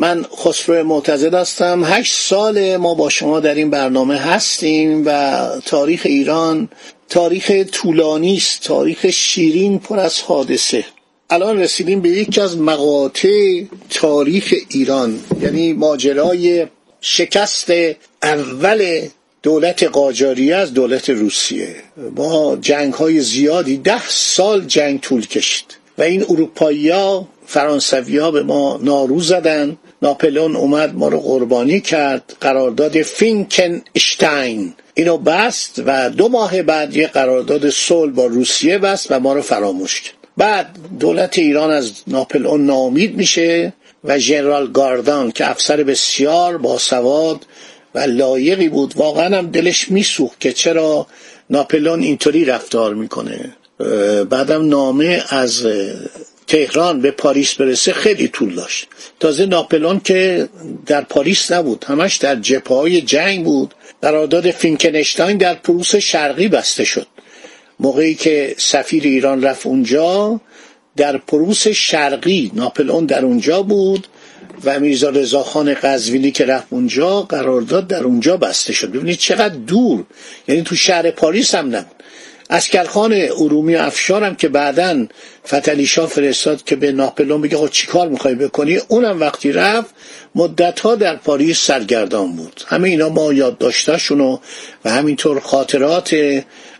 من خسرو معتزد هستم. هشت سال ما با شما در این برنامه هستیم و تاریخ ایران تاریخ طولانی است. تاریخ شیرین پر از حادثه. الان رسیدیم به یکی از مقاطع تاریخ ایران یعنی ماجرای شکست اول دولت قاجاریه از دولت روسیه. با جنگ های زیادی ده سال جنگ طول کشید و این اروپایی ها فرانسوی ها به ما نارو زدن. ناپلون اومد ما رو قربانی کرد قرارداد فینکن اشتاین اینو بست و دو ماه بعد یه قرارداد صلح با روسیه بست و ما رو فراموش کرد. بعد دولت ایران از ناپلئون ناامید میشه و ژنرال گاردان که افسر بسیار باسواد و لایقی بود واقعا هم دلش میسوخت که چرا ناپلون اینطوری رفتار می‌کنه. بعدم نامه از تهران به پاریس برسه خیلی طول داشت. تازه ناپلئون که در پاریس نبود همش در جبهه های جنگ بود. قرارداد فینکنشتاین در پروس شرقی بسته شد. موقعی که سفیر ایران رفت اونجا در پروس شرقی ناپلئون در اونجا بود و میرزا رضاخان قزوینی که رفت اونجا قرارداد در اونجا بسته شد. ببینید چقدر دور. یعنی تو شهر پاریس هم نبود. اسکرخان ارومی افشارم که بعدا فتلیشا فرستاد که به ناپلون بگه خب چیکار می‌خوای بکنی؟ اونم وقتی رفت مدتها در پاریس سرگردان بود. همه اینا ما یادداشتاشونو و همینطور خاطرات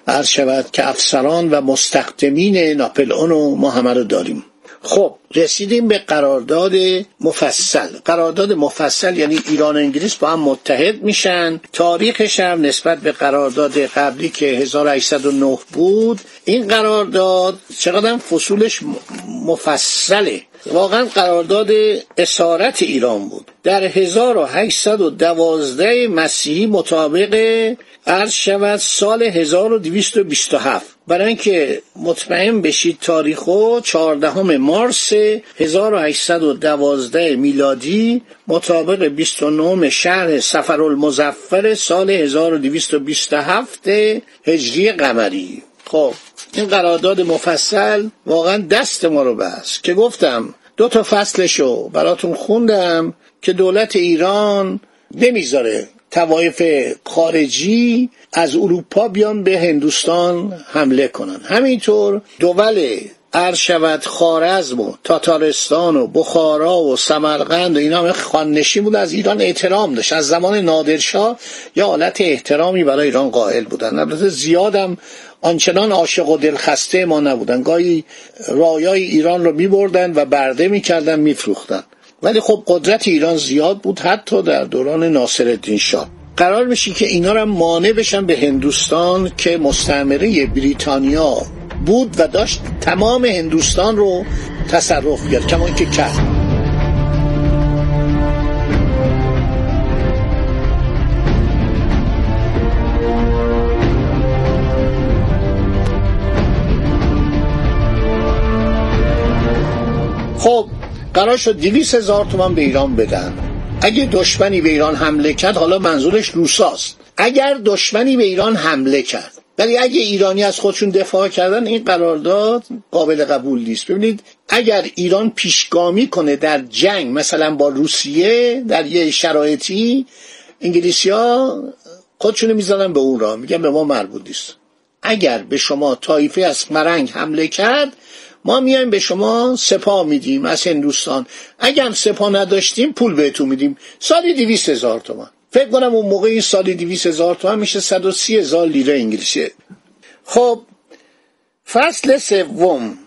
عرض شود که افسران و مستخدمین ناپلئون ما همه رو داریم. خب رسیدیم به قرارداد مفصل. قرارداد مفصل یعنی ایران و انگلیس با هم متحد میشن. تاریخش هم نسبت به قرارداد قبلی که 1809 بود این قرارداد چقدر فصولش مفصله. واقعا قرارداد اسارت ایران بود. در 1812 مسیحی مطابق عرض شود سال 1227 برای اینکه مطمئن بشید تاریخو 14 مارس 1812 میلادی مطابق 29 شهر سفرالمزفر سال 1227 هجری قمری. خب این قرارداد مفصل واقعا دست ما رو بست که گفتم دو تا فصلشو براتون خوندم که دولت ایران نمی‌ذاره توایف خارجی از اروپا بیان به هندوستان حمله کنن همینطور دول عرض شود خارزم و تاتارستان و بخارا و سمرقند و اینا همه خاننشین بود. از ایران احترام داشت. از زمان نادرشاه یا حالت احترامی برای ایران قائل بودن. البته زیادم آنچنان عاشق و دلخسته ما نبودن. گاهی رایای ایران رو میبردن و برده می‌کردن میفروختن. ولی خب قدرت ایران زیاد بود حتی در دوران ناصرالدین شاه. قرار میشه که اینا رو مانع بشن به هندوستان که مستعمره بریتانیا بود و داشت تمام هندوستان رو تصرف کرد کما که کرد. قرار شد دویست هزار تومن به ایران بدن. اگه دشمنی به ایران حمله کرد حالا منظورش روساست. اگر دشمنی به ایران حمله کرد. ولی اگه ایرانی از خودشون دفاع کردن این قرارداد قابل قبول نیست. ببینید اگر ایران پیشگامی کنه در جنگ مثلا با روسیه در یه شرایطی انگلیسی ها خودشونو به اون را میگن به ما مربوط نیست. اگر به شما تایفه از مرنگ حمله کرد ما میایم به شما سپاه میدیم از هندوستان. اگر سپاه نداشتیم پول بهتون میدیم. سالی دیویست هزار تومن فکر کنم اون موقع این سالی دیویست هزار تومن میشه صد و سی هزار لیره انگلیسی. خب فصل سوم.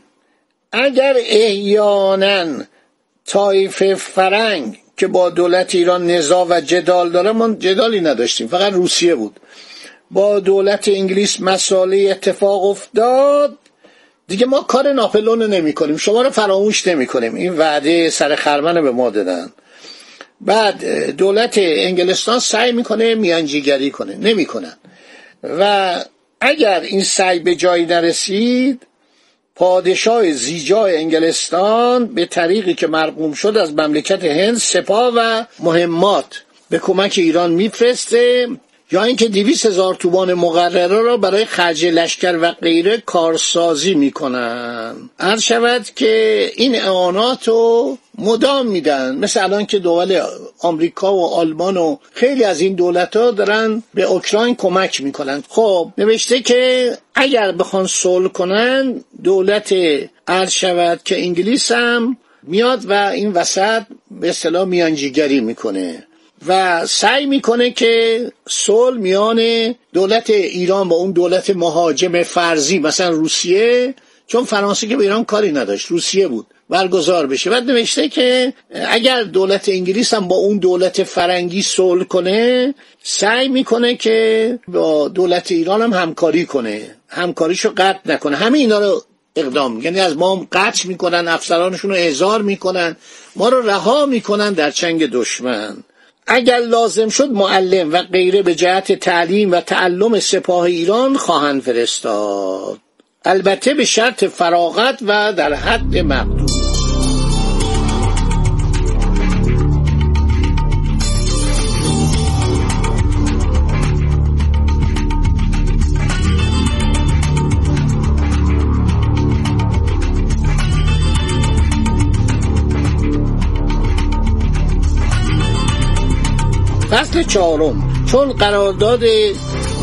اگر احیانا طایفه فرنگ که با دولت ایران نزاع و جدال داره ما جدالی نداشتیم. فقط روسیه بود. با دولت انگلیس مسئله اتفاق افتاد. دیگه ما کار ناپلون رو نمی کنیم. شما رو فراموش نمی کنیم. این وعده سر خرمن به ما دادن. بعد دولت انگلستان سعی می‌کنه میانجیگری کنه. نمی‌کنن و اگر این سعی به جایی نرسید پادشاه زیجا انگلستان به طریقی که مرقوم شد از مملکت هند سپاه و مهمات به کمک ایران میفرسته. یا اینکه دیویس هزار تومان مقرره را برای خرج لشکر و غیره کارسازی می‌کنن. هر شود که این اعانات رو مدام میدن. مثل الان که دول آمریکا و آلمان و خیلی از این دولت ها دارن به اوکراین کمک می‌کنن. خب نوشته که اگر بخوان صلح کنن دولت عرض شود که انگلیس هم میاد و این وسط به اصطلاح میانجیگری می‌کنه. و سعی می‌کنه که صلح میان دولت ایران با اون دولت مهاجم فرضی مثلا روسیه چون فرانسه که به ایران کاری نداشت روسیه بود برگزار بشه. بعد نوشته که اگر دولت انگلیس هم با اون دولت فرنگی صلح کنه سعی می‌کنه که با دولت ایران هم همکاری کنه همکاریشو قطع نکنه. همه اینا رو اقدام یعنی از ما قطع می‌کنن افسرانشون رو اعزار می‌کنن ما رو رها می‌کنن در چنگ دشمن. اگر لازم شد معلم و غیره به جهت تعلیم و تعلم سپاه ایران خواهند فرستاد. البته به شرط فراغت و در حد مقدور. فصل چهارم. چون قرارداد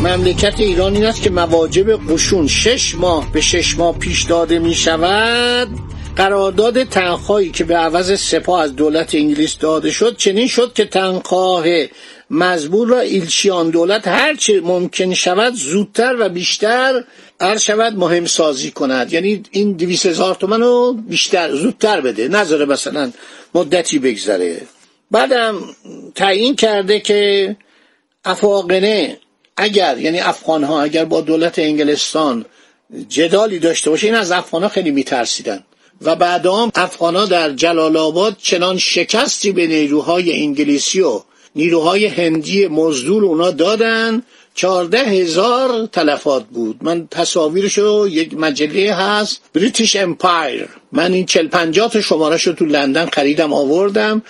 مملکت ایران این است که مواجب قشون شش ماه به شش ماه پیش داده می شود قرارداد تنخواهی که به عوض سپاه از دولت انگلیس داده شد چنین شد که تنخواه مزبور را ایلچیان دولت هرچه ممکن شود زودتر و بیشتر هر شود مهم سازی کند. یعنی این دویست هزار تومن رو بیشتر زودتر بده. نذاره مثلا مدتی بگذره. بعدم تعیین کرده که افاقنه اگر یعنی افغان ها اگر با دولت انگلستان جدالی داشته باشه این از افغان ها خیلی میترسیدن. و بعدام افغان ها در جلال آباد چنان شکستی به نیروهای انگلیسی و نیروهای هندی مزدور اونا دادن چهارده هزار تلفات بود. من تصاویرشو یک مجله هست بریتیش امپایر من این چل پنجات رو تو لندن خریدم آوردم.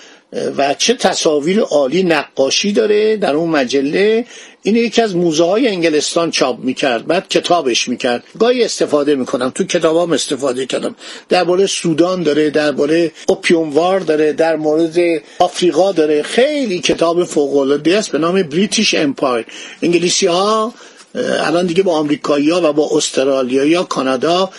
و چه تصاویر عالی نقاشی داره در اون مجله. این یکی از موزه های انگلستان چاپ می‌کرد بعد کتابش می‌کرد. گاهی استفاده می‌کنم تو کتابام استفاده کردم. درباره سودان داره درباره اوپیوموار داره در مورد آفریقا داره. خیلی کتاب فوق العاده است به نام بریتیش امپایر انگلیسی ها الان دیگه با آمریکایی ها و با استرالیا یا کانادا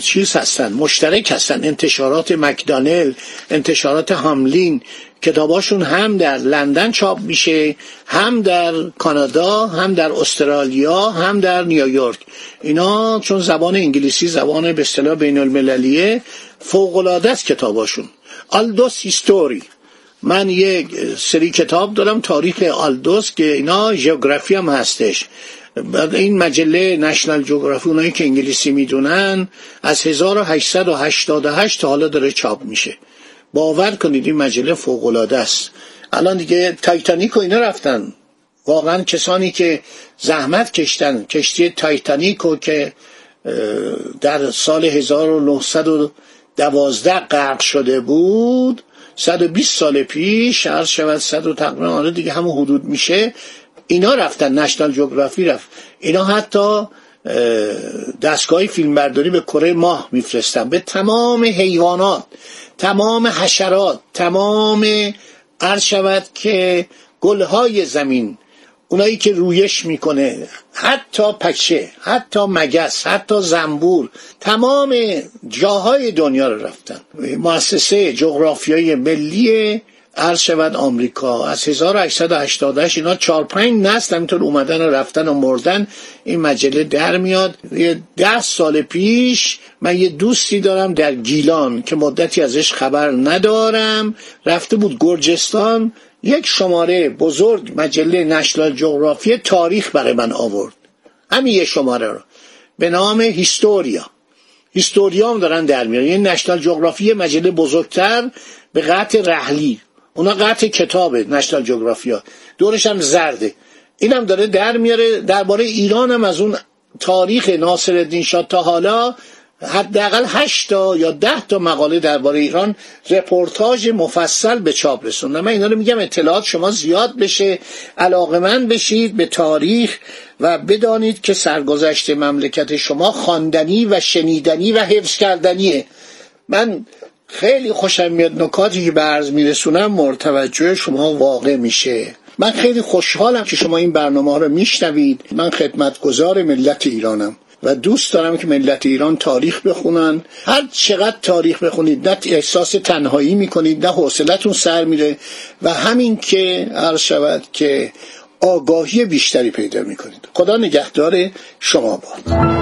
چیز هستن مشترک هستن. انتشارات مکدانل انتشارات هاملین کتاباشون هم در لندن چاپ میشه هم در کانادا هم در استرالیا هم در نیویورک. اینا چون زبان انگلیسی زبان به اصطلاح بین المللیه فوق العاده است کتاباشون. آلدوس هیستوری من یک سری کتاب دارم تاریخ آلدوس که اینا ژئوگرافی هم هستش. بعد این مجله نشنال جغرافی اونایی که انگلیسی می‌دونن از 1888 تا حالا داره چاپ میشه. باور کنید این مجله فوق العاده است. الان دیگه تایتانیک و اینا رفتن. واقعا کسانی که زحمت کشتن کشتی تایتانیک که در سال 1912 غرق شده بود 120 سال پیش عرض شود 100 و تقریبا آره دیگه همون حدود میشه. اینا رفتن نشنال جغرافی رفت. اینا حتی دستگاه فیلمبرداری به کره ماه میفرستن. به تمام حیوانات تمام حشرات تمام عرض شود که گلهای زمین اونایی که رویش می‌کنه حتی پکشه حتی مگس حتی زنبور تمام جاهای دنیا رو رفتن. مؤسسه جغرافیایی ملی عرض شود آمریکا. از 1888 اینا چهار پنج نسل همینطور اومدن و رفتن و مردن. این مجله در میاد. یه ده سال پیش من یه دوستی دارم در گیلان که مدتی ازش خبر ندارم. رفته بود گرجستان. یک شماره بزرگ مجله نشنال جغرافی تاریخ برای من آورد. همین یه شماره رو. به نام هیستوریا. هیستوریا دارن در میارن یه نشنال جغرافی مجله بزرگتر به قطع رحلی. اونا قطع کتابه نشنال جغرافیا دورش هم زرده. اینم داره در میاره. درباره ایران هم از اون تاریخ ناصر شاه تا حالا حداقل هشت تا یا ده تا مقاله درباره ایران رپورتاج مفصل به چاپ رسوندن. من اینا رو میگم اطلاعات شما زیاد بشه علاقمند بشید به تاریخ و بدانید که سرگذشت مملکت شما خواندنی و شنیدنی و حفظ کردنیه. من خیلی خوشم میاد نکاتی که به عرض میرسونم مرتوجه شما واقع میشه. من خیلی خوشحالم که شما این برنامه ها رو میشنوید. من خدمتگزار ملت ایرانم و دوست دارم که ملت ایران تاریخ بخونن. هر چقدر تاریخ بخونید نه احساس تنهایی می‌کنید نه حوصلتون سر میره و همین که عرض شود که آگاهی بیشتری پیدا می‌کنید. خدا نگهدار شما باد.